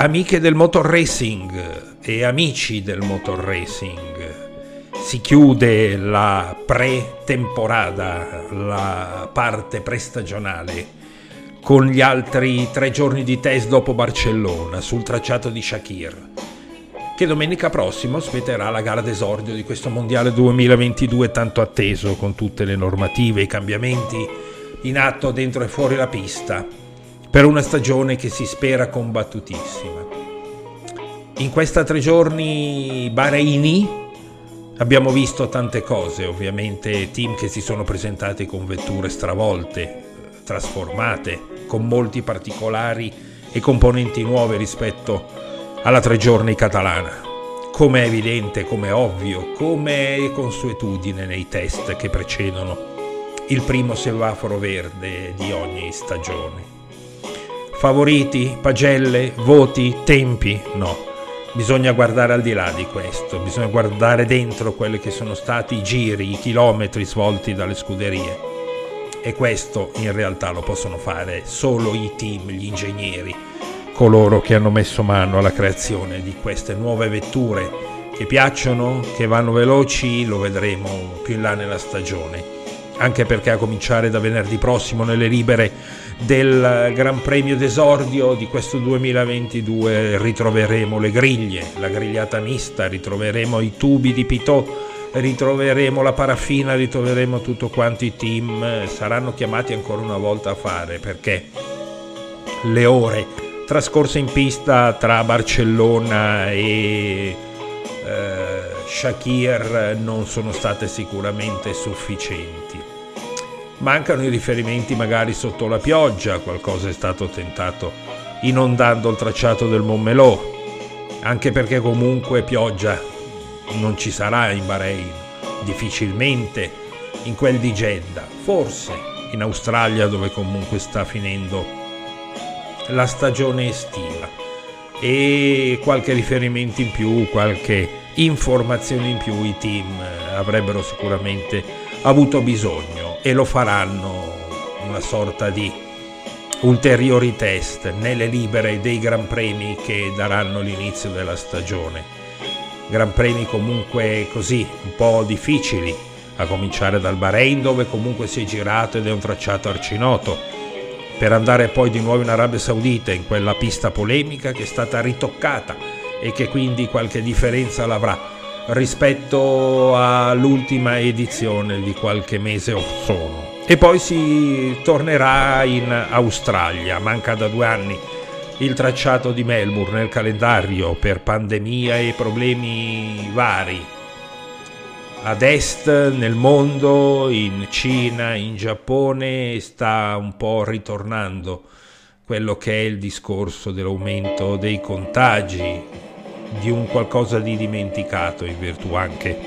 Amiche del motor racing e amici del motor racing, si chiude la pre-temporada, la parte prestagionale, con gli altri tre giorni di test dopo Barcellona sul tracciato di Shakir, che domenica prossima ospiterà la gara d'esordio di questo Mondiale 2022 tanto atteso, con tutte le normative e i cambiamenti in atto dentro e fuori la pista per una stagione che si spera combattutissima. In questa tre giorni Bahreini abbiamo visto tante cose, ovviamente team che si sono presentati con vetture stravolte, trasformate, con molti particolari e componenti nuove rispetto alla tre giorni catalana. Come è evidente, come ovvio, come è consuetudine nei test che precedono il primo semaforo verde di ogni stagione. Favoriti, pagelle, voti, tempi? No. Bisogna guardare al di là di questo, bisogna guardare dentro quelli che sono stati i giri, i chilometri svolti dalle scuderie. E questo in realtà lo possono fare solo i team, gli ingegneri, coloro che hanno messo mano alla creazione di queste nuove vetture che piacciono, che vanno veloci, lo vedremo più in là nella stagione anche perché a cominciare da venerdì prossimo nelle libere del Gran Premio d'esordio di questo 2022 ritroveremo le griglie, la grigliata mista, ritroveremo i tubi di Pitot, ritroveremo la paraffina, ritroveremo tutto quanto i team saranno chiamati ancora una volta a fare perché le ore trascorse in pista tra Barcellona e eh, Shakir non sono state sicuramente sufficienti. Mancano i riferimenti magari sotto la pioggia, qualcosa è stato tentato inondando il tracciato del Montmelò, anche perché comunque pioggia non ci sarà in Bahrain, difficilmente in quel di Jeddah, forse in Australia dove comunque sta finendo la stagione estiva. E qualche riferimento in più, qualche informazione in più i team avrebbero sicuramente avuto bisogno e lo faranno una sorta di ulteriori test nelle libere dei Gran Premi che daranno l'inizio della stagione. Gran Premi comunque così, un po' difficili, a cominciare dal Bahrain dove comunque si è girato ed è un tracciato arcinoto, per andare poi di nuovo in Arabia Saudita in quella pista polemica che è stata ritoccata e che quindi qualche differenza l'avrà rispetto all'ultima edizione di qualche mese o sono. E poi si tornerà in Australia, manca da due anni il tracciato di Melbourne nel calendario per pandemia e problemi vari. Ad est nel mondo, in Cina, in Giappone, sta un po' ritornando quello che è il discorso dell'aumento dei contagi, di un qualcosa di dimenticato in virtù anche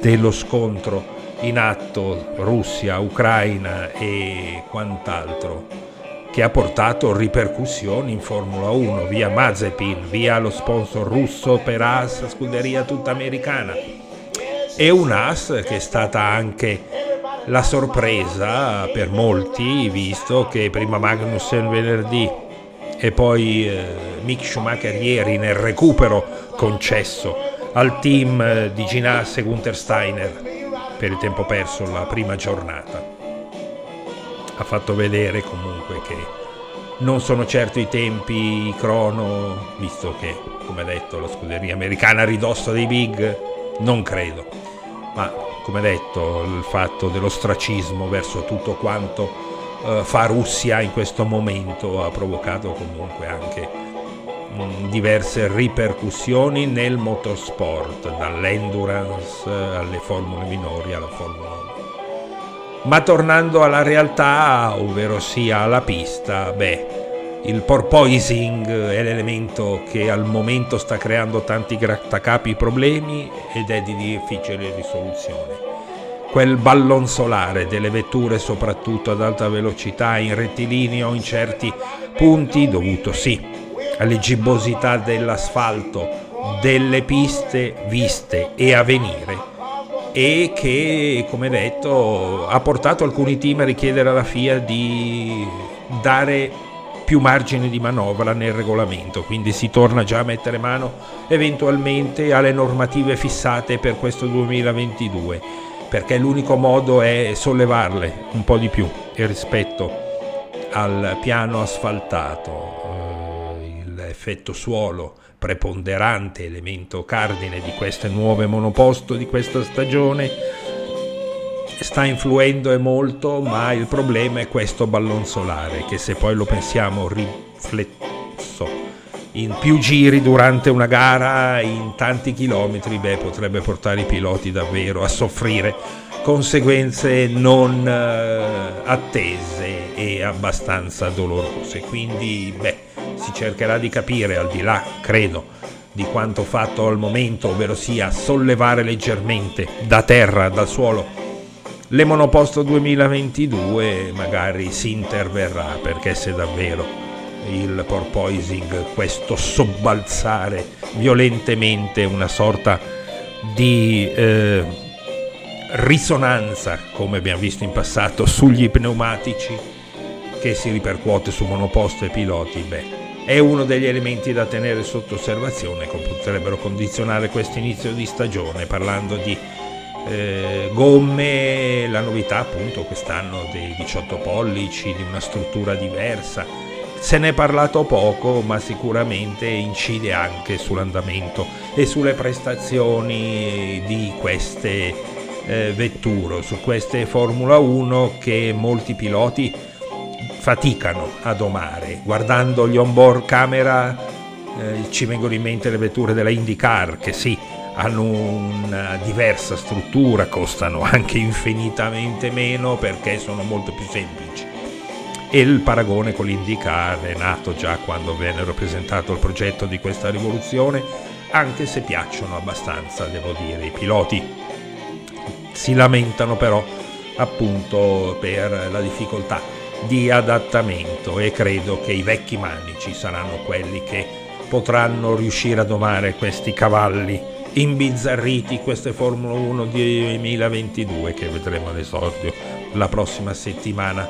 dello scontro in atto Russia-Ucraina e quant'altro che ha portato ripercussioni in Formula 1 via Mazepin, via lo sponsor russo per AS, scuderia tutta americana. E un AS che è stata anche la sorpresa per molti visto che prima Magnussen venerdì e poi eh, Mick Schumacher ieri nel recupero concesso al team eh, di Ginás e Gunther Steiner per il tempo perso la prima giornata. Ha fatto vedere comunque che non sono certo i tempi crono, visto che, come detto, la scuderia americana a ridosso dei big, non credo. Ma, come detto, il fatto dell'ostracismo verso tutto quanto uh, fa Russia in questo momento ha provocato comunque anche mh, diverse ripercussioni nel motorsport, dall'endurance alle formule minori alla Formula 1. Ma tornando alla realtà, ovvero sia alla pista, beh, il porpoising è l'elemento che al momento sta creando tanti grattacapi problemi ed è di difficile risoluzione quel ballon solare delle vetture soprattutto ad alta velocità in rettilineo in certi punti dovuto sì alle gibbosità dell'asfalto delle piste viste e a venire e che come detto ha portato alcuni team a richiedere alla FIA di dare più margine di manovra nel regolamento, quindi si torna già a mettere mano eventualmente alle normative fissate per questo 2022, perché l'unico modo è sollevarle un po' di più rispetto al piano asfaltato, eh, l'effetto suolo preponderante, elemento cardine di queste nuove monoposto di questa stagione, sta influendo e molto, ma il problema è questo ballon solare, che se poi lo pensiamo riflesso in più giri durante una gara in tanti chilometri, beh, potrebbe portare i piloti davvero a soffrire conseguenze non eh, attese e abbastanza dolorose. Quindi, beh, si cercherà di capire al di là, credo, di quanto fatto al momento, ovvero sia sollevare leggermente da terra, dal suolo, le monoposto 2022 magari si interverrà perché se davvero il porpoising, questo sobbalzare violentemente una sorta di eh, risonanza, come abbiamo visto in passato, sugli pneumatici che si ripercuote su monoposto e piloti, beh, è uno degli elementi da tenere sotto osservazione che potrebbero condizionare questo inizio di stagione, parlando di eh, gomme, la novità appunto quest'anno dei 18 pollici, di una struttura diversa. Se ne è parlato poco, ma sicuramente incide anche sull'andamento e sulle prestazioni di queste eh, vetture, su queste Formula 1 che molti piloti faticano a domare. Guardando gli onboard camera eh, ci vengono in mente le vetture della IndyCar che sì, hanno una diversa struttura, costano anche infinitamente meno perché sono molto più semplici. E il paragone con l'IndyCar è nato già quando venne presentato il progetto di questa rivoluzione, anche se piacciono abbastanza, devo dire, i piloti. Si lamentano però appunto per la difficoltà di adattamento e credo che i vecchi manici saranno quelli che potranno riuscire a domare questi cavalli imbizzarriti queste Formula 1 2022 che vedremo all'esordio la prossima settimana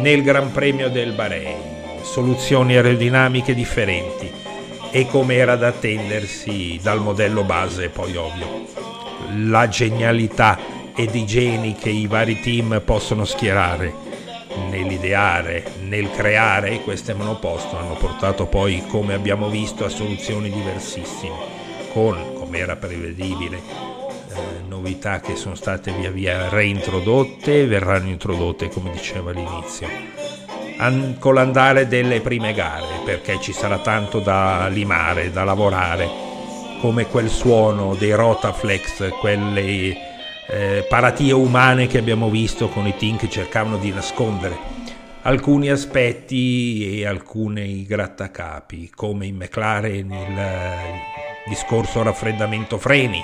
nel Gran Premio del Bahrain. Soluzioni aerodinamiche differenti e come era da attendersi dal modello base, poi ovvio. La genialità ed i geni che i vari team possono schierare nell'ideare, nel creare queste monoposto hanno portato poi, come abbiamo visto, a soluzioni diversissime con come era prevedibile, eh, novità che sono state via via reintrodotte verranno introdotte, come diceva all'inizio, An- con l'andare delle prime gare, perché ci sarà tanto da limare, da lavorare, come quel suono dei Rotaflex, quelle eh, paratie umane che abbiamo visto con i team che cercavano di nascondere alcuni aspetti e alcuni grattacapi, come in McLaren il discorso raffreddamento freni.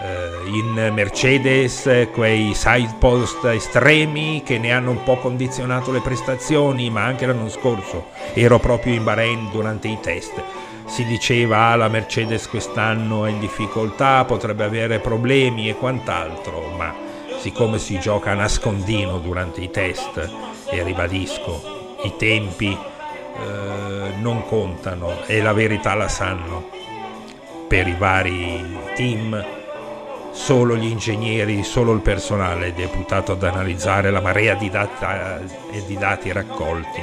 Eh, in Mercedes quei side post estremi che ne hanno un po' condizionato le prestazioni, ma anche l'anno scorso ero proprio in Bahrain durante i test. Si diceva ah, la Mercedes quest'anno è in difficoltà, potrebbe avere problemi e quant'altro, ma siccome si gioca a nascondino durante i test, e ribadisco, i tempi eh, non contano e la verità la sanno per i vari team, solo gli ingegneri, solo il personale deputato ad analizzare la marea di, data di dati raccolti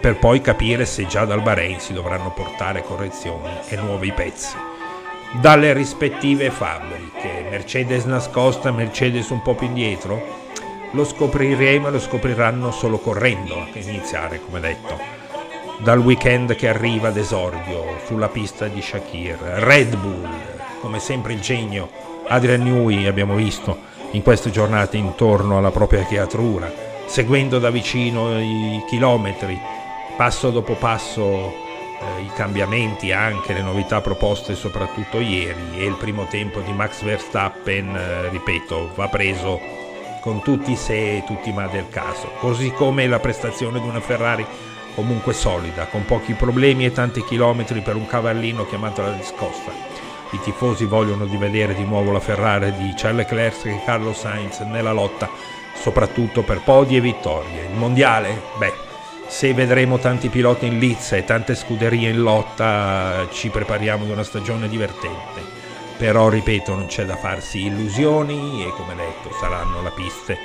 per poi capire se già dal Bahrain si dovranno portare correzioni e nuovi pezzi dalle rispettive fabbriche. Mercedes nascosta, Mercedes un po' più indietro? Lo scopriremo e lo scopriranno solo correndo a iniziare, come detto dal weekend che arriva ad esordio sulla pista di Shakir. Red Bull, come sempre il genio Adrian Newey abbiamo visto in queste giornate intorno alla propria creatura, seguendo da vicino i chilometri, passo dopo passo eh, i cambiamenti, anche le novità proposte soprattutto ieri e il primo tempo di Max Verstappen, eh, ripeto, va preso con tutti i se e tutti i ma del caso, così come la prestazione di una Ferrari comunque solida, con pochi problemi e tanti chilometri per un cavallino chiamato la discosta. I tifosi vogliono di vedere di nuovo la Ferrari di Charles Leclerc e Carlos Sainz nella lotta, soprattutto per podi e vittorie. Il mondiale? Beh, se vedremo tanti piloti in lizza e tante scuderie in lotta ci prepariamo ad una stagione divertente. Però ripeto, non c'è da farsi illusioni e come detto saranno la piste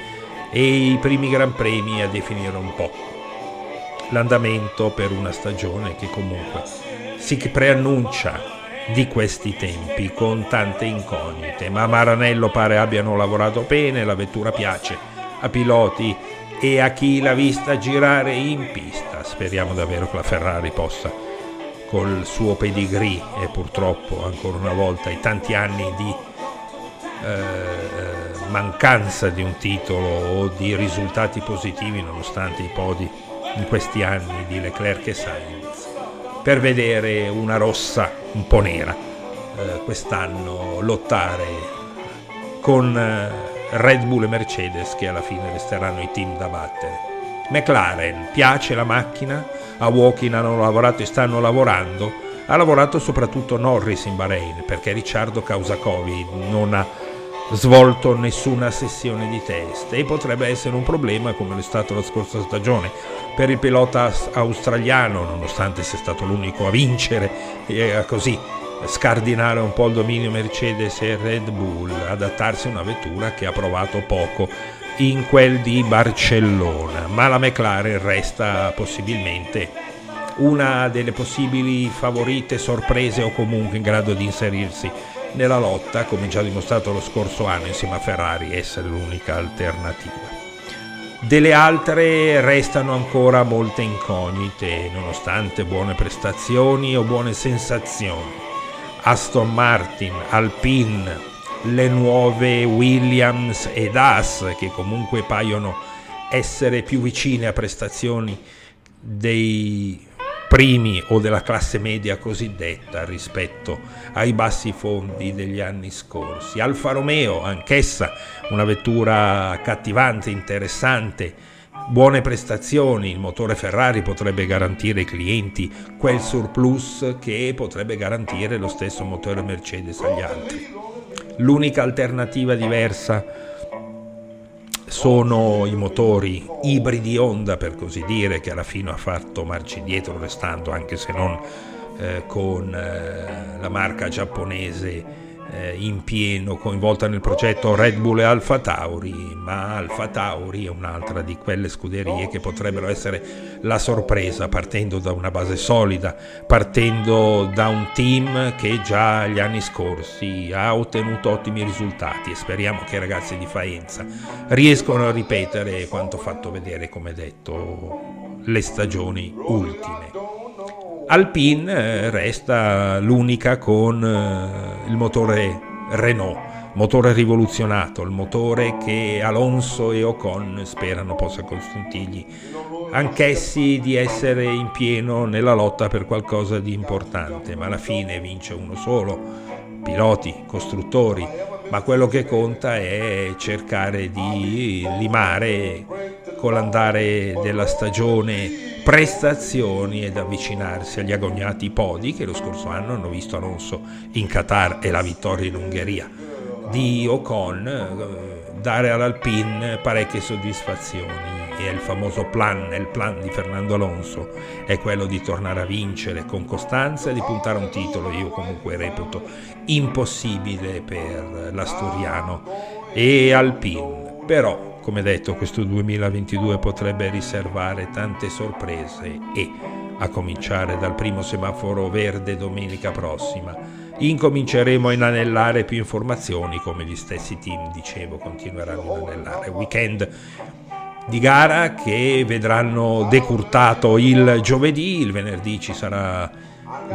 e i primi Gran Premi a definire un po' l'andamento per una stagione che comunque si preannuncia di questi tempi con tante incognite, ma Maranello pare abbiano lavorato bene, la vettura piace a piloti e a chi l'ha vista girare in pista. Speriamo davvero che la Ferrari possa, col suo pedigree e purtroppo ancora una volta i tanti anni di eh, mancanza di un titolo o di risultati positivi nonostante i podi in questi anni di Leclerc e Sainz, per vedere una rossa un po' nera eh, quest'anno lottare con eh, Red Bull e Mercedes che alla fine resteranno i team da battere. McLaren, piace la macchina, a Walking hanno lavorato e stanno lavorando, ha lavorato soprattutto Norris in Bahrain perché Ricciardo causa Covid non ha svolto nessuna sessione di test. E potrebbe essere un problema come lo è stato la scorsa stagione per il pilota australiano nonostante sia stato l'unico a vincere e così scardinare un po' il dominio Mercedes e Red Bull, adattarsi a una vettura che ha provato poco in quel di Barcellona, ma la McLaren resta possibilmente una delle possibili favorite sorprese o comunque in grado di inserirsi nella lotta, come già dimostrato lo scorso anno insieme a Ferrari, essere l'unica alternativa. Delle altre restano ancora molte incognite, nonostante buone prestazioni o buone sensazioni. Aston Martin, Alpine, le nuove Williams ed Haas che comunque paiono essere più vicine a prestazioni dei primi o della classe media cosiddetta rispetto ai bassi fondi degli anni scorsi. Alfa Romeo, anch'essa una vettura accattivante, interessante, buone prestazioni, il motore Ferrari potrebbe garantire ai clienti quel surplus che potrebbe garantire lo stesso motore Mercedes agli altri. L'unica alternativa diversa sono i motori ibridi Honda per così dire che alla fine ha fatto marci dietro restando anche se non eh, con eh, la marca giapponese eh, in pieno coinvolta nel progetto Red Bull e Alfa Tauri, ma Alfa Tauri è un'altra di quelle scuderie che potrebbero essere la sorpresa partendo da una base solida, partendo da un team che già gli anni scorsi ha ottenuto ottimi risultati e speriamo che i ragazzi di Faenza riescano a ripetere quanto fatto vedere, come detto, le stagioni ultime. Alpine eh, resta l'unica con eh, il motore Renault, motore rivoluzionato, il motore che Alonso e Ocon sperano possa consentirgli anch'essi di essere in pieno nella lotta per qualcosa di importante, ma alla fine vince uno solo, piloti, costruttori, ma quello che conta è cercare di limare con l'andare della stagione prestazioni ed avvicinarsi agli agognati podi che lo scorso anno hanno visto Alonso in Qatar e la vittoria in Ungheria. Di Ocon eh, dare all'Alpine parecchie soddisfazioni e il famoso plan, il plan di Fernando Alonso è quello di tornare a vincere con costanza e di puntare a un titolo, io comunque reputo impossibile per l'Asturiano e Alpine, però come detto, questo 2022 potrebbe riservare tante sorprese e, a cominciare dal primo semaforo verde domenica prossima, incominceremo a inanellare più informazioni come gli stessi team, dicevo, continueranno a inanellare. Weekend di gara che vedranno decurtato il giovedì, il venerdì ci sarà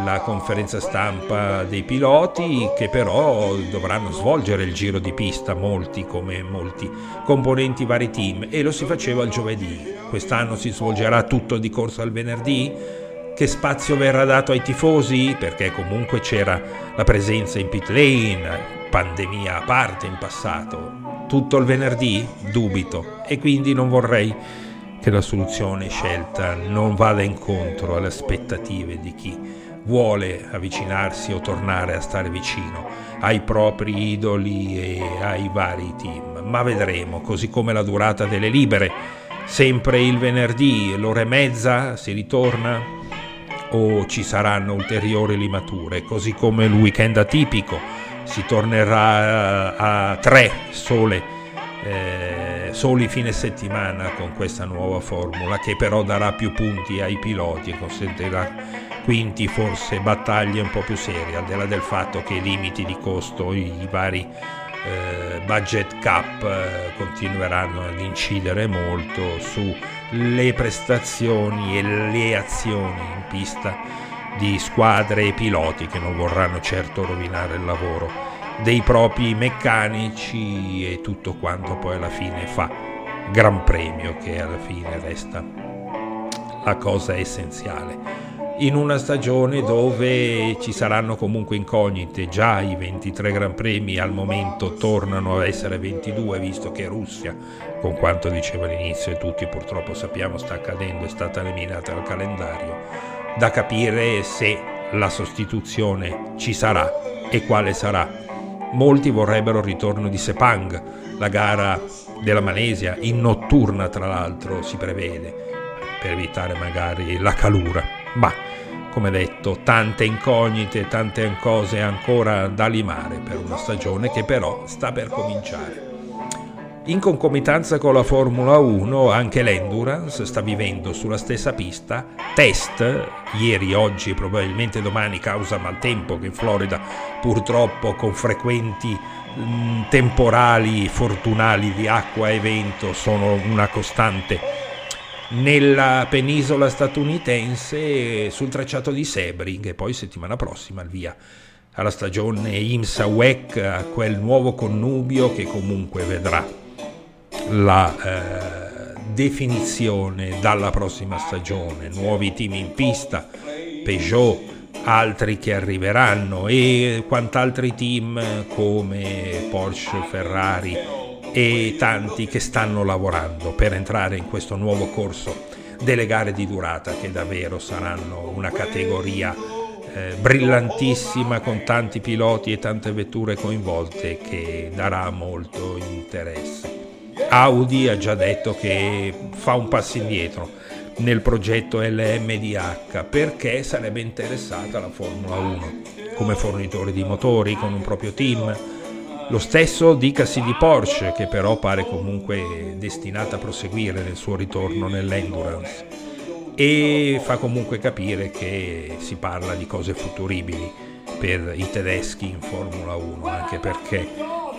la conferenza stampa dei piloti che però dovranno svolgere il giro di pista molti come molti componenti vari team. E lo si faceva il giovedì. Quest'anno si svolgerà tutto di corsa al venerdì. Che spazio verrà dato ai tifosi? Perché comunque c'era la presenza in pit lane pandemia a parte in passato. Tutto il venerdì? Dubito. E quindi non vorrei che la soluzione scelta non vada incontro alle aspettative di chi vuole avvicinarsi o tornare a stare vicino ai propri idoli e ai vari team, ma vedremo, così come la durata delle libere. Sempre il venerdì, l'ora e mezza, si ritorna? O ci saranno ulteriori limature, così come il weekend atipico, si tornerà a, a tre sole, eh, soli fine settimana con questa nuova formula che però darà più punti ai piloti e consentirà quindi forse battaglie un po' più serie, al di là del fatto che i limiti di costo, i, vari eh, budget cap eh, continueranno ad incidere molto sulle prestazioni e le azioni in pista di squadre e piloti che non vorranno certo rovinare il lavoro dei propri meccanici e tutto quanto poi alla fine fa Gran Premio che alla fine resta la cosa essenziale in una stagione dove ci saranno comunque incognite, già i 23 Gran Premi al momento tornano a essere 22 visto che Russia, con quanto diceva all'inizio e tutti purtroppo sappiamo sta accadendo, è stata eliminata dal calendario, da capire se la sostituzione ci sarà e quale sarà. Molti vorrebbero il ritorno di Sepang, la gara della Malesia, in notturna tra l'altro si prevede, per evitare magari la calura ma come detto tante incognite, tante cose ancora da limare per una stagione che però sta per cominciare. In concomitanza con la Formula 1 anche l'Endurance sta vivendo sulla stessa pista test, ieri, oggi probabilmente domani causa maltempo che in Florida purtroppo con frequenti mh, temporali fortunali di acqua e vento sono una costante nella penisola statunitense sul tracciato di Sebring e poi settimana prossima il via alla stagione IMSA WEC, a quel nuovo connubio che comunque vedrà la eh, definizione dalla prossima stagione, nuovi team in pista, Peugeot, altri che arriveranno e quant'altri team come Porsche, Ferrari e tanti che stanno lavorando per entrare in questo nuovo corso delle gare di durata che davvero saranno una categoria eh, brillantissima con tanti piloti e tante vetture coinvolte che darà molto interesse. Audi ha già detto che fa un passo indietro nel progetto LMDH perché sarebbe interessata la Formula 1 come fornitore di motori con un proprio team lo stesso dicasi di Porsche, che però pare comunque destinata a proseguire nel suo ritorno nell'endurance. E fa comunque capire che si parla di cose futuribili per i tedeschi in Formula 1, anche perché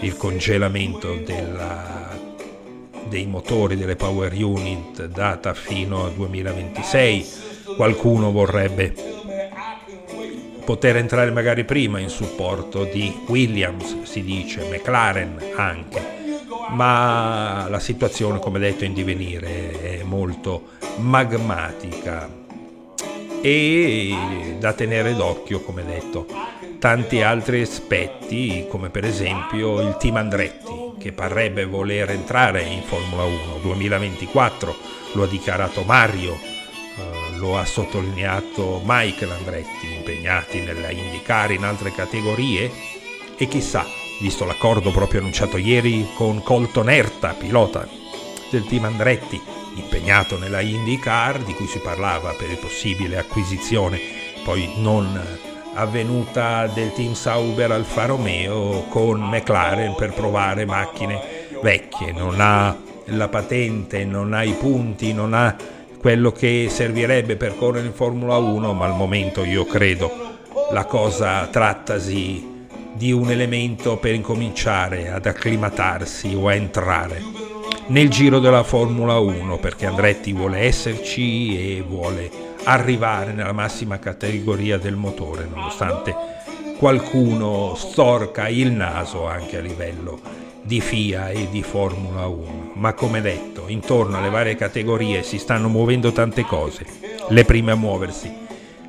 il congelamento della, dei motori delle power unit data fino al 2026, qualcuno vorrebbe poter entrare magari prima in supporto di Williams, si dice, McLaren anche, ma la situazione, come detto, in divenire è molto magmatica. E da tenere d'occhio, come detto, tanti altri aspetti, come per esempio il team Andretti, che parrebbe voler entrare in Formula 1 2024, lo ha dichiarato Mario lo ha sottolineato Michael Andretti, impegnati nella IndyCar in altre categorie? E chissà, visto l'accordo proprio annunciato ieri con Colton Erta, pilota del team Andretti, impegnato nella IndyCar di cui si parlava per il possibile acquisizione poi non avvenuta del team Sauber Alfa Romeo con McLaren per provare macchine vecchie, non ha la patente, non ha i punti, non ha quello che servirebbe per correre in Formula 1, ma al momento io credo la cosa trattasi di un elemento per incominciare ad acclimatarsi o a entrare nel giro della Formula 1 perché Andretti vuole esserci e vuole arrivare nella massima categoria del motore nonostante qualcuno storca il naso anche a livello di FIA e di Formula 1, ma come detto, intorno alle varie categorie si stanno muovendo tante cose. Le prime a muoversi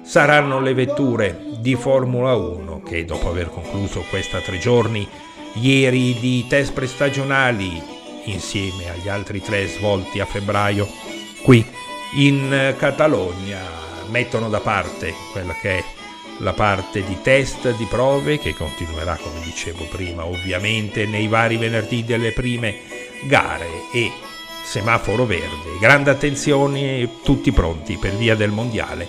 saranno le vetture di Formula 1 che dopo aver concluso questa tre giorni ieri di test prestagionali insieme agli altri tre svolti a febbraio qui in Catalogna mettono da parte quella che è la parte di test, di prove, che continuerà come dicevo prima ovviamente nei vari venerdì delle prime gare e semaforo verde, grande attenzione, tutti pronti per via del mondiale.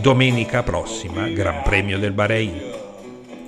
Domenica prossima, Gran Premio del Bahrain.